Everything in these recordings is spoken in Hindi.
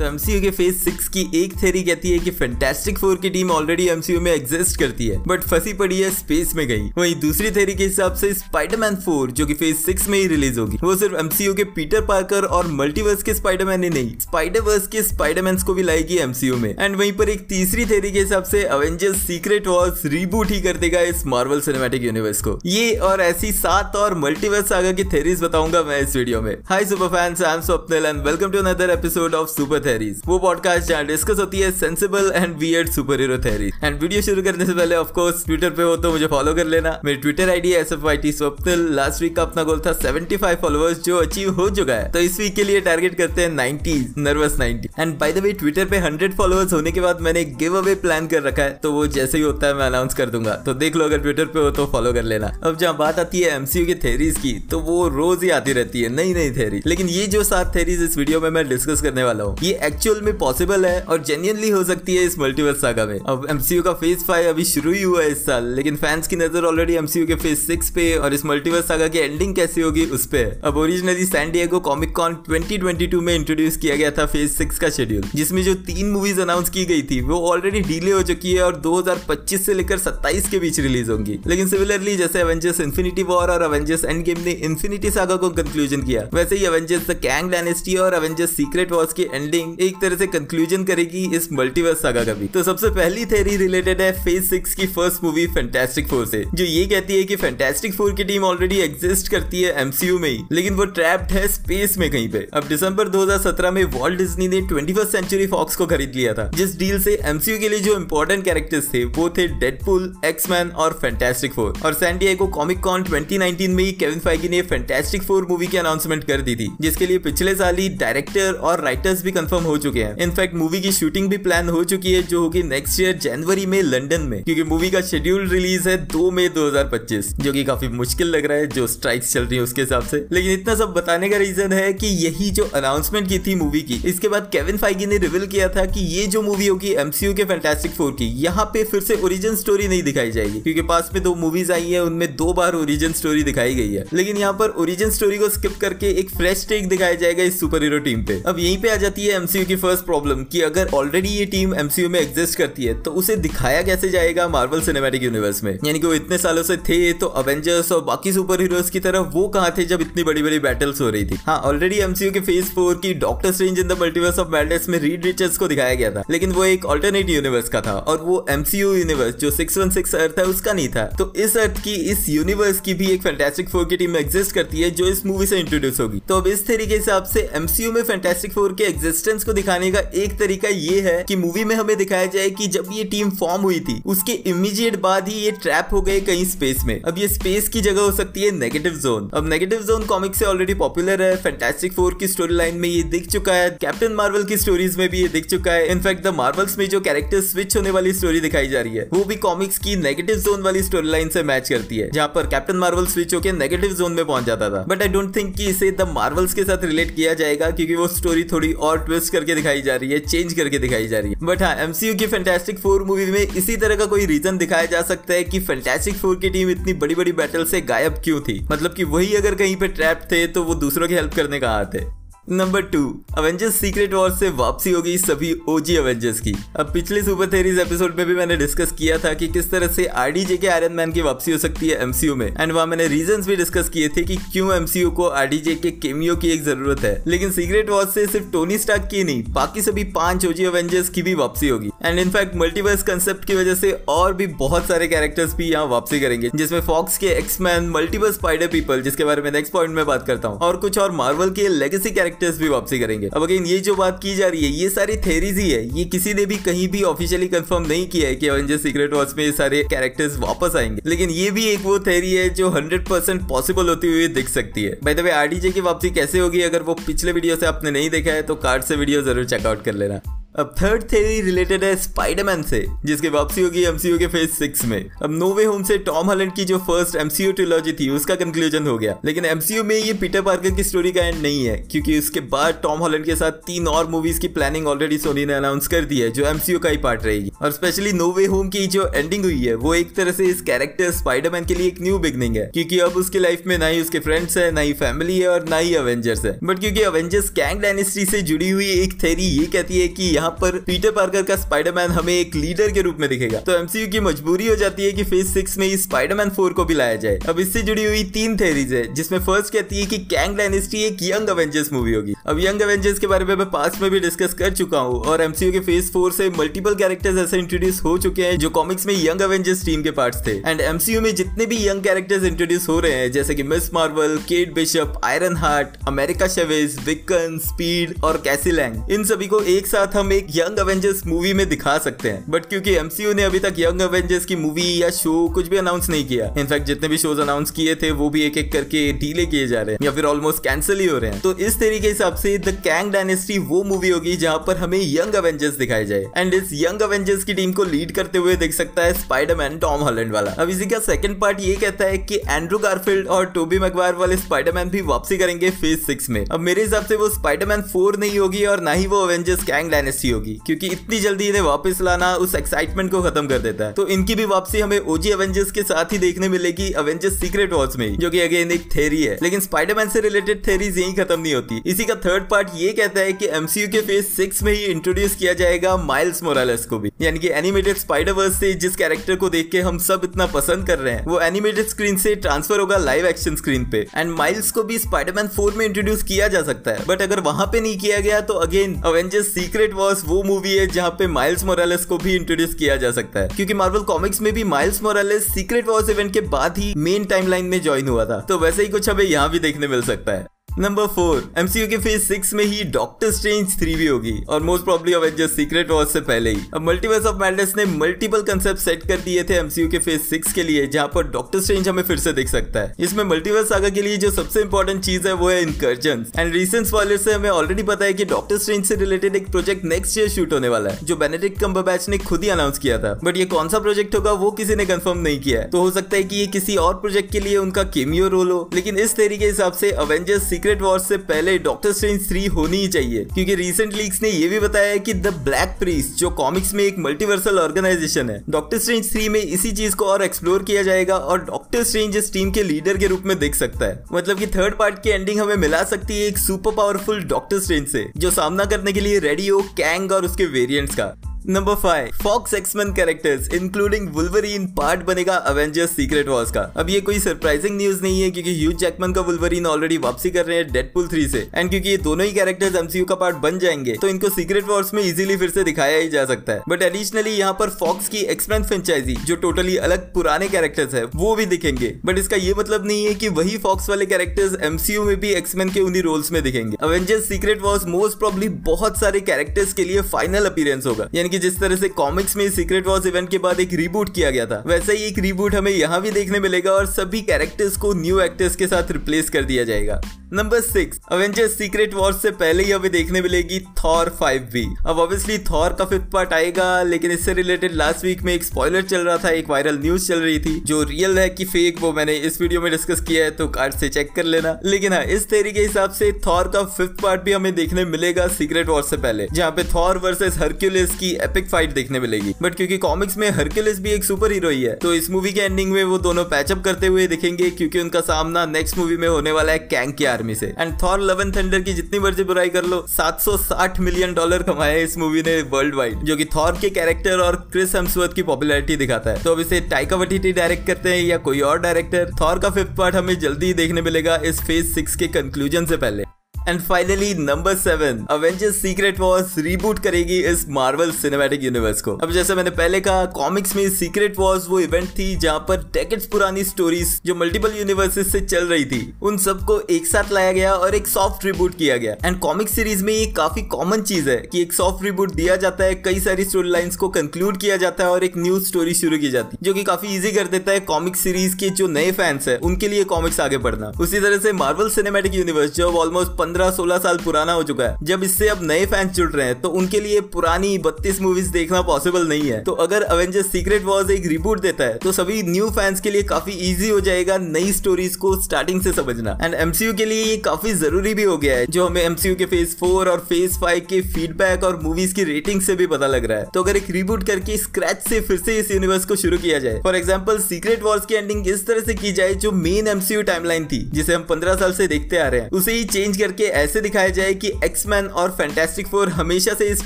तो एमसीयू के फ़ेज़ सिक्स की एक थेरी कहती है कि फैंटास्टिक फोर की टीम ऑलरेडी एमसीयू में एग्जिस्ट करती है बट फंसी पड़ी है स्पेस में गई। वहीं दूसरी थेरी के हिसाब से स्पाइडरमैन फोर जो कि फ़ेज़ सिक्स में ही रिलीज़ होगी, वो सिर्फ़ एमसीयू के पीटर पार्कर और मल्टीवर्स के स्पाइडरमैन ही नहीं स्पाइडरवर्स के स्पाइडरमैन को भी लाएगी एमसीयू में। एंड वहीं पर एक तीसरी थेरी के हिसाब से अवेंजर्स सीक्रेट वॉर्स रीबूट ही कर देगा इस मार्वल सिनेमेटिक यूनिवर्स को। ये और ऐसी सात और मल्टीवर्स सागा की थेरीज बताऊँगा मैं इस वीडियो में। Hi super fans I am Swapnil and welcome to another episode of super theories वो पॉडकास्ट जहाँ डिस्कस होती है sensible and weird super hero theories and video शुरू करने से पहले ऑफ़ कोर्स ट्विटर पे हो तो मुझे फॉलो कर लेना। मेरी Twitter ID S F I T Swapnil last week का अपना गोल था 75 फॉलोअर्स जो अचीव हो चुका है। तो इस वीक के लिए टारगेट करते हैं 90 nervous 90 and by the way Twitter पे 100 फॉलोअर्स होने के बाद मैंने गिव अवे प्लान कर रखा है। तो वो जैसे ही होता है, मैं अनाउंस कर दूँगा। तो देख लो, अगर ट्विटर पे हो तो फॉलो कर लेना। अब जहाँ बात आती है एमसीयू की थेरीज की तो वो रोज ही आती रहती है। नई नई थेरी लेकिन ये जो सात थेरीज इस वीडियो में मैं डिस्कस करने वाला हूँ, ये एक्चुअल में पॉसिबल है और जेन्यनली हो सकती है इस मल्टीवर्स सागा में। अब एमसीयू का फ़ेज़ फाइव अभी शुरू ही हुआ है इस साल, लेकिन फैंस की नज़र ऑलरेडी एमसीयू के फ़ेज़ सिक्स पे और इस मल्टीवर्स सागा की एंडिंग कैसी होगी उस पे अब originally San Diego comic con 2022 में इंट्रोड्यूस किया गया था फ़ेज़ सिक्स का शेड्यूल जिसमें जो तीन मूवीज़ अनाउंस की गई थी, वो ऑलरेडी डिले हो चुकी है और 2025 से लेकर 27 के बीच रिलीज़ होंगी। लेकिन सिमिलरली जैसे एवेंजर्स इन्फिनिटी वॉर और एवेंजर्स एंड गेम ने इन्फिनिटी सागा को कंक्लूजन किया, वैसे ही एवेंजर्स द कैंग डायनेस्टी और एवेंजर्स सीक्रेट वॉर्स की एंडिंग एक तरह से कंक्लूजन करेगी इस मल्टीवर्स सागा का भी। तो सबसे पहली थेरी रिलेटेड है फ़ेज़ सिक्स की फ़र्स्ट मूवी फैंटास्टिक फोर से, जो ये कहती है कि फैंटास्टिक फोर की टीम ऑलरेडी एग्जिस्ट करती है एमसीयू में ही, लेकिन वो ट्रैप्ड है स्पेस में कहीं पे। अब दिसंबर 2017 में वॉल्ट डिज्नी ने ट्वेंटी सेंचुरी फॉक्स को खरीद लिया था, जिस डील से एमसीयू के लिए जो इंपॉर्टेंट कैरेक्टर्स थे, वो थे डेडपुल एक्समैन और फैंटास्टिक फोर और सैंडियागो कॉमिक कॉन 2019 में ही केविन फाइगी ने फैंटास्टिक फोर मूवी की अनाउंसमेंट कर दी थी, जिसके लिए पिछले साल ही डायरेक्टर और राइटर्स भी कंफर्म हो चुके हैं। इनफैक्ट मूवी की शूटिंग भी प्लान हो चुकी है, जो होगी नेक्स्ट ईयर जनवरी में लंदन में। क्योंकि मूवी का शेड्यूल रिलीज़ है दो मई 2025 जो कि काफ़ी मुश्किल लग रहा है, जो स्ट्राइक्स चल रही है उसके हिसाब से। लेकिन इतना सब बताने का रीजन है कि यही जो अनाउंसमेंट की थी मूवी की, इसके बाद केविन फाइगी ने रिवील किया था कि ये जो मूवी होगी एमसीयू के फैंटास्टिक फोर की, यहाँ पे फिर से ओरिजिन स्टोरी नहीं दिखाई जाएगी, क्योंकि पास में दो मूवीज़ आई है, उनमें दो बार ओरिजिन स्टोरी दिखाई गई है। लेकिन यहाँ पर ओरिजिन स्टोरी को स्किप करके एक फ्रेश टेक दिखाया जाएगा इस सुपर हीरो टीम पे। अब यहीं पे आ जाती है एमसीयू की फ़र्स्ट प्रॉब्लम कि अगर ऑलरेडी ये टीम एमसीयू में एग्जिस्ट करती है तो उसे दिखाया कैसे जाएगा मार्वल सिनेमैटिक यूनिवर्स में? यानी कि वो इतने सालों से थे तो अवेंजर्स और बाकी सुपर हीरोज की तरह वो कहाँ थे जब इतनी बड़ी बड़ी बैटल्स हो रही थी? हाँ ऑलरेडी एमसीयू के फ़ेज़ फोर की Doctor Strange in the Multiverse of Madness में रीड रिचर्ड्स को दिखाया गया था। लेकिन वो एक ऑल्टरनेट यूनिवर्स का था और वो एमसीयू यूनिवर्स जो 616 अर्थ है, उसका नहीं था। तो इस अर्थ की, इस यूनिवर्स की भी एक फैंटेस्टिक फोर की टीम एग्जिस्ट करती है, जो इस मूवी से इंट्रोड्यूस होगी। तो अब इस तरीके से एमसीयू में फैंटास्टिक फोर के एग्जिस्टेंस को दिखाने का एक तरीका ये है कि मूवी में हमें दिखाया जाए कि जब ये टीम फॉर्म हुई थी, उसके इमीडिएट बाद ही ये ट्रैप हो गए कहीं स्पेस में। अब ये स्पेस की जगह हो सकती है नेगेटिव जोन अब नेगेटिव जोन कॉमिक से ऑलरेडी पॉपुलर है फैंटास्टिक फोर की स्टोरी लाइन में ये दिख चुका है कैप्टन मार्वल की स्टोरीज में भी ये दिख चुका है। इनफैक्ट द मार्वल्स में जो कैरेक्टर स्विच होने वाली स्टोरी दिखाई जा रही है, वो भी कॉमिक्स की नेगेटिव जोन वाली स्टोरी लाइन से मैच करती है, जहाँ पर कैप्टन मार्वल स्विच होकर नेगेटिव जोन में पहुँच जाता था। बट आई डोंट थिंक कि इसे द मार्वल्स के साथ रिलेट किया जाएगा, क्योंकि वो स्टोरी थोड़ी और ट्विस्ट करके दिखाई जा रही है चेंज करके दिखाई जा रही है। बट हाँ एमसीयू की फैंटेस्टिक फोर मूवी में इसी तरह का कोई रीजन दिखाया जा सकता है कि फैंटेस्टिक फोर की टीम इतनी बड़ी बड़ी बैटल से गायब क्यों थी? मतलब की वही अगर कहीं पे ट्रैप थे तो वो दूसरों की हेल्प करने कहा थे number two Avengers Secret War से वापसी होगी सभी ओजी अवेंजर्स की। अब पिछले सुपर थेरीज एपिसोड में भी मैंने डिस्कस किया था कि किस तरह से आरडीजे के आयरन मैन की वापसी हो सकती है एमसीयू में। एंड वहाँ मैंने रीजंस भी डिस्कस किए थे कि क्यों एमसीयू को आरडीजे के केमियो की एक ज़रूरत है। लेकिन सीक्रेट वॉर से सिर्फ़ टोनी स्टार्क की नहीं, बाकी सभी पाँच ओजी अवेंजर्स की भी वापसी होगी। एंड इनफैक्ट मल्टीवर्स कंसेप्ट की वजह से और भी बहुत सारे कैरेक्टर्स भी यहाँ वापसी करेंगे, जिसमें फॉक्स के एक्समैन मल्टीवर्स स्पाइडर पीपल जिसके बारे में नेक्स्ट पॉइंट में बात करता हूँ, और कुछ और मार्वल के लेगेसी कैरेक्टर्स भी वापसी करेंगे। अब अगेन ये जो बात की जा रही है, ये सारी थेरीज ही है। ये किसी ने भी कहीं भी ऑफिशियली कंफर्म नहीं किया है कि अवेंजर्स सीक्रेट वॉर्स में ये सारे कैरेक्टर्स वापस आएँगे। लेकिन ये भी एक वो थेरी है जो 100% पॉसिबल होती हुई दिख सकती है। बाय द आरडीजे की वापसी कैसे होगी, अगर वो पिछले वीडियो से आपने नहीं देखा है तो कार्ड से वीडियो ज़रूर चेकआउट कर लेना। अब थर्ड थ्योरी रिलेटेड है स्पाइडरमैन से, जिसकी वापसी होगी एमसीयू के फ़ेज़ सिक्स में। अब नोवे होम से टॉम हॉलैंड की जो फ़र्स्ट एमसीयू ट्रिलॉजी थी, उसका कंक्लूजन हो गया। लेकिन एमसीयू में ये पीटर पार्कर की स्टोरी का एंड नहीं है, क्योंकि उसके बाद टॉम हॉलैंड के साथ तीन और मूवीज़ की प्लानिंग ऑलरेडी सोनी ने अनाउंस कर दी है, जो एमसीयू का ही पार्ट रहेगी। और स्पेशली नोवे होम की जो एंडिंग हुई है, वो एक तरह से इस कैरेक्टर स्पाइडरमैन के लिए एक न्यू बिगनिंग है। क्योंकि अब उसकी लाइफ में ना ही उसके फ्रेंड्स है, ना ही फैमिली है और ना ही अवेंजर्स है। बट क्योंकि अवेंजर्स कैंग डायनेस्टी से जुड़ी हुई एक थेरी ये कहती है कि यहाँ पर पीटर पार्कर का स्पाइडरमैन हमें एक लीडर के रूप में दिखेगा। तो एमसीयू की मजबूरी हो जाती है कि फ़ेज़ सिक्स में स्पाइडरमैन फोर को भी लाया जाए। अब इससे जुड़ी हुई तीन थेरीज है, जिसमें फ़र्स्ट कहती है कि कैंग डायनेस्टी एक यंग अवेंजर्स मूवी होगी। अब यंग अवेंजर्स के बारे में मैं पास्ट में भी डिस्कस कर चुका हूँ, और एमसीयू के फ़ेज़ फोर से मल्टीपल कैरेक्टर्स ऐसे इंट्रोड्यूस हो चुके हैं, जो कॉमिक्स में यंग अवेंजर्स टीम के पार्ट थे। एंड एमसीयू में जितने भी यंग कैरेक्टर्स इंट्रोड्यूस हो रहे हैं, जैसे कि Ms Marvel Kate Bishop Ironheart America Chavez Wiccan speed और कैसिलैंग इन सभी को एक साथ हम एक यंग अवेंजर्स मूवी में दिखा सकते हैं। बट क्योंकि एमसीयू ने अभी तक यंग अवेंजर्स की मूवी या शो कुछ भी अनाउंस नहीं किया। इनफैक्ट जितने भी शोज़ अनाउंस किए थे, वो भी एक एक करके डीले किए जा रहे हैं। या फिर ऑलमोस्ट कैंसिल ही हो रहे हैं। तो इस तरीके से द कैंग डायनेस्टी वो मूवी होगी जहाँ पर हमें यंग अवेंजर्स दिखाए जाए। एंड इस यंग अवेंजर्स की टीम को लीड करते हुए देख सकता है स्पाइडरमैन टॉम हॉलैंड वाला। अब इसी का सेकंड पार्ट ये कहता है कि एंड्रू गारफील्ड और टोबी मैगवायर वाले स्पाइडरमैन भी वापसी करेंगे फ़ेज़ सिक्स में। अब मेरे हिसाब से वो स्पाइडरमैन फोर नहीं होगी और ना ही वो अवेंजर्स कैंग डायनेस्टी होगी, क्योंकि इतनी जल्दी इन्हें वापस लाना उस एक्साइटमेंट को खत्म कर देता है। तो इनकी भी वापसी हमें ओजी एवेंजर्स के साथ ही देखने मिलेगी अवेंजर्स सीक्रेट वॉर्स में जो कि अगेन एक थेरी है। लेकिन स्पाइडरमैन से रिलेटेड थेरीज यही खत्म नहीं होती। इसी का थर्ड पार्ट ये कहता है कि एमसीयू के फ़ेज़ सिक्स में ही इंट्रोड्यूस किया जाएगा माइल्स मोरालेस को भी। यानी कि एनिमेटेड स्पाइडर वर्स से जिस कैरेक्टर को देख के हम सब इतना पसंद कर रहे हैं, वो एनिमेटेड स्क्रीन से ट्रांसफ़र होगा लाइव एक्शन स्क्रीन पे। एंड माइल्स को भी स्पाइडरमैन फोर में इंट्रोड्यूस किया जा सकता है। बट अगर वहाँ पे नहीं किया गया तो अगेन अवेंजर्स सीक्रेट वॉर्स वो मूवी है जहाँ पे माइल्स मोरालेस को भी इंट्रोड्यूस किया जा सकता है। क्योंकि मार्वल कॉमिक्स में भी Miles Morales Secret Wars event के बाद ही मेन टाइमलाइन में ज्वाइन हुआ था। तो वैसे ही कुछ हमें यहाँ भी देखने मिल सकता है। नंबर फोर एमसीयू के फ़ेज़ सिक्स में ही डॉक्टर स्ट्रेंज थ्री भी होगी और most probably Avengers Secret War से पहले ही। अब मल्टीवर्स ऑफ़ मैडनेस ने मल्टीपल कंसेप्ट सेट कर दिए थे एमसीयू के फ़ेज़ सिक्स के लिए, जहाँ पर डॉक्टर स्ट्रेंज हमें फिर से देख सकता है। इसमें मल्टीवर्स सागा के लिए जो सबसे इंपॉर्टेंट चीज़ है वो है इनकर्जन एंड रिसेंट स्पॉइलर से हमें ऑलरेडी पता है की डॉक्टर स्ट्रेंज से रिलेटेड एक प्रोजेक्ट नेक्स्ट ईयर शूट होने वाला है, जो बेनेडिक्ट कम्बरबैच ने खुद ही अनाउंस किया था। बट ये कौन सा प्रोजेक्ट होगा वो किसी ने कंफर्म नहीं किया है। तो हो सकता है कि ये किसी और प्रोजेक्ट के लिए उनका केमियो रोल हो, लेकिन इस तरीके हिसाब से अवेंजर्स सीक्रेट वॉर से पहले डॉक्टर स्ट्रेंज थ्री होनी ही चाहिए। क्योंकि रिसेंट लीक्स ने ये भी बताया कि द ब्लैक प्रीस जो कॉमिक्स में एक मल्टीवर्सल ऑर्गेनाइजेशन है डॉक्टर स्ट्रेंज थ्री में इसी चीज़ को और एक्सप्लोर किया जाएगा और डॉक्टर स्ट्रेंज इस टीम के लीडर के रूप में देख सकता है। मतलब की थर्ड पार्ट की एंडिंग हमें मिला सकती है एक सुपर पावरफुल डॉक्टर स्ट्रेंज से, जो सामना करने के लिए रेडियो कैंग और उसके वेरिएंट्स का। Number five Fox X Men characters including Wolverine part बनेगा अवेंजर्स सीक्रेट वॉर्स का। अब ये कोई सरप्राइजिंग न्यूज़ नहीं है, क्योंकि ह्यूज जैकमैन का वुल्वरीन ऑलरेडी वापसी कर रहे हैं डेडपुल थ्री से। एंड क्योंकि ये दोनों ही कैरेक्टर्स एमसीयू का पार्ट बन जाएँगे तो इनको सीक्रेट वॉर्स में इजीली फिर से दिखाया ही जा सकता है। बट एडिशनली यहाँ पर फॉक्स की एक्समैन फ्रेंचाइजी जो टोटली अलग पुराने कैरेक्टर्स है, वो भी दिखेंगे। बट इसका ये मतलब नहीं है कि वही फॉक्स वाले कैरेक्टर्स एमसीयू में भी एक्समैन के उन्हीं रोल्स में दिखेंगे। Avengers Secret Wars most probably बहुत सारे कैरेक्टर्स के लिए फाइनल अपीयरेंस होगा। यानी कि जिस तरह से कॉमिक्स में सीक्रेट वॉर्स इवेंट के बाद एक रिबूट किया गया था, वैसे ही एक रिबूट हमें यहाँ भी देखने मिलेगा और सभी कैरेक्टर्स को न्यू एक्टर्स के साथ रिप्लेस कर दिया जाएगा। Number six Avengers Secret War से पहले ही हमें देखने मिलेगी थॉर फाइव भी। अब ऑब्वियसली थॉर का फिफ्थ पार्ट आएगा, लेकिन इससे रिलेटेड लास्ट वीक में एक स्पॉइलर चल रहा था, एक वायरल न्यूज़ चल रही थी, जो रियल है कि फेक वो मैंने इस वीडियो में डिस्कस किया है तो कार्ड से चेक कर लेना। लेकिन हाँ इस तरीके के हिसाब से थॉर का फिफ्थ पार्ट भी हमें देखने मिलेगा सीक्रेट वॉर से पहले, जहाँ पे थॉर वर्सेस हरक्यूलिस की एपिक फाइट देखने मिलेगी। बट क्योंकि कॉमिक्स में हरक्यूलिस भी एक सुपर हीरो ही है तो इस मूवी के एंडिंग में वो दोनों पैचअप करते हुए दिखेंगे, क्योंकि उनका सामना नेक्स्ट मूवी में होने वाला है कैंग की आर्मी से। एंड थॉर लवन थंडर की जितनी मर्ज़ी बुराई कर लो 760 मिलियन डॉलर कमाए इस मूवी ने वर्ल्ड वाइड जो कि थॉर के कैरेक्टर और क्रिस हेम्सवर्थ की पॉपुलैरिटी दिखाता है। तो अब इसे टाइका वटीटी डायरेक्ट करते हैं या कोई और डायरेक्टर थॉर का फिफ्थ पार्ट हमें जल्दी ही देखने मिलेगा इस फ़ेज़ सिक्स के कंक्लूजन से पहले। And finally number seven Avengers Secret Wars reboot करेगी इस मार्वल सिनेमैटिक यूनिवर्स को अब जैसे मैंने पहले कहा कॉमिक्स में सीक्रेट वॉर्स वो इवेंट थी जहाँ पर डेकेड्स पुरानी स्टोरीज जो मल्टीपल यूनिवर्सेस से चल रही थी उन सबको एक साथ लाया गया और एक सॉफ्ट रिबूट किया गया एंड कॉमिक सीरीज़ में ये काफ़ी कॉमन चीज़ है कि एक सॉफ्ट रिबूट दिया जाता है कई सारी स्टोरी लाइन्स को कंक्लूड किया जाता है और एक न्यू स्टोरी शुरू की जाती है जो कि काफ़ी इजी कर देता है कॉमिक सीरीज़ के जो नए फैंस है उनके लिए कॉमिक्स आगे बढ़ना उसी तरह से मार्वल सिनेमेटिक यूनिवर्स जो ऑलमोस्ट पंद्रह सोलह साल पुराना हो चुका है। जब इससे अब नए फैंस जुड़ रहे हैं तो उनके लिए पुरानी बत्तीस मूवीज़ देखना पॉसिबल नहीं है। तो अगर अवेंजर्स सीक्रेट वॉर्स एक रिबूट देता है तो सभी न्यू फैंस के लिए काफ़ी इजी हो जाएगा नई स्टोरीज को स्टार्टिंग से समझना। एंड एमसीयू के लिए ये काफ़ी ज़रूरी भी हो गया है, जो हमें एमसीयू के फ़ेज़ फोर और फ़ेज़ फाइव के फीडबैक और मूवीज़ की रेटिंग से भी पता लग रहा है। तो अगर एक रिबूट करके स्क्रैच से फिर से इस यूनिवर्स को शुरू किया जाए फॉर एग्ज़ाम्पल सीक्रेट वॉर्स की एंडिंग इस तरह से की जाए, जो मेन एमसीयू टाइमलाइन थी, जिसे हम पंद्रह साल से देखते आ रहे हैं, उसे ही चेंज करके ऐसे दिखाया जाए कि एक्समैन और फैंटेस्टिक फोर हमेशा से इस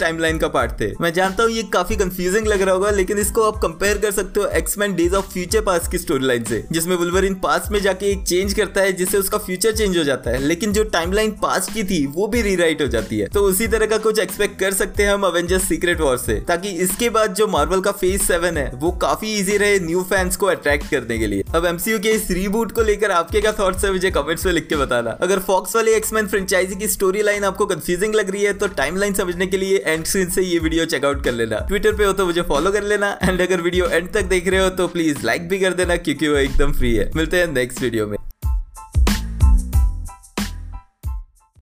टाइमलाइन का पार्ट थे। मैं जानता हूँ ये काफ़ी कंफ्यूजिंग लग रहा होगा, लेकिन इसको आप कंपेयर कर सकते हो X-Men Days of Future Past की स्टोरी लाइन से, जिसमें वुल्वरिन पास में जाके एक चेंज करता है, जिससे उसका फ्यूचर चेंज हो जाता है। लेकिन जो टाइमलाइन पास की थी, वो भी रीराइट हो जाती है। तो उसी तरह का कुछ एक्सपेक्ट कर सकते हैं हम अवेंजर्स सीक्रेट वॉर से, ताकि इसके बाद जो मार्वल का फ़ेज़ सेवन है, वो काफ़ी इजी रहे न्यू फैंस को अट्रैक्ट करने के लिए। अब एमसीयू के इस रीबूट को लेकर आपके क्या थॉट्स है, मुझे कमेंट्स में लिख के बताना। अगर फॉक्स वाले एक्समैन फ्रेंचाइजी की स्टोरी लाइन आपको कंफ्यूजिंग लग रही है तो टाइमलाइन समझने के लिए एंड स्क्रीन से ये वीडियो चेकआउट कर लेना। ट्विटर पे हो तो मुझे फॉलो कर लेना एंड अगर वीडियो एंड तक देख रहे हो तो प्लीज़ लाइक भी कर देना क्योंकि वो एकदम फ्री है। मिलते हैं नेक्स्ट वीडियो में।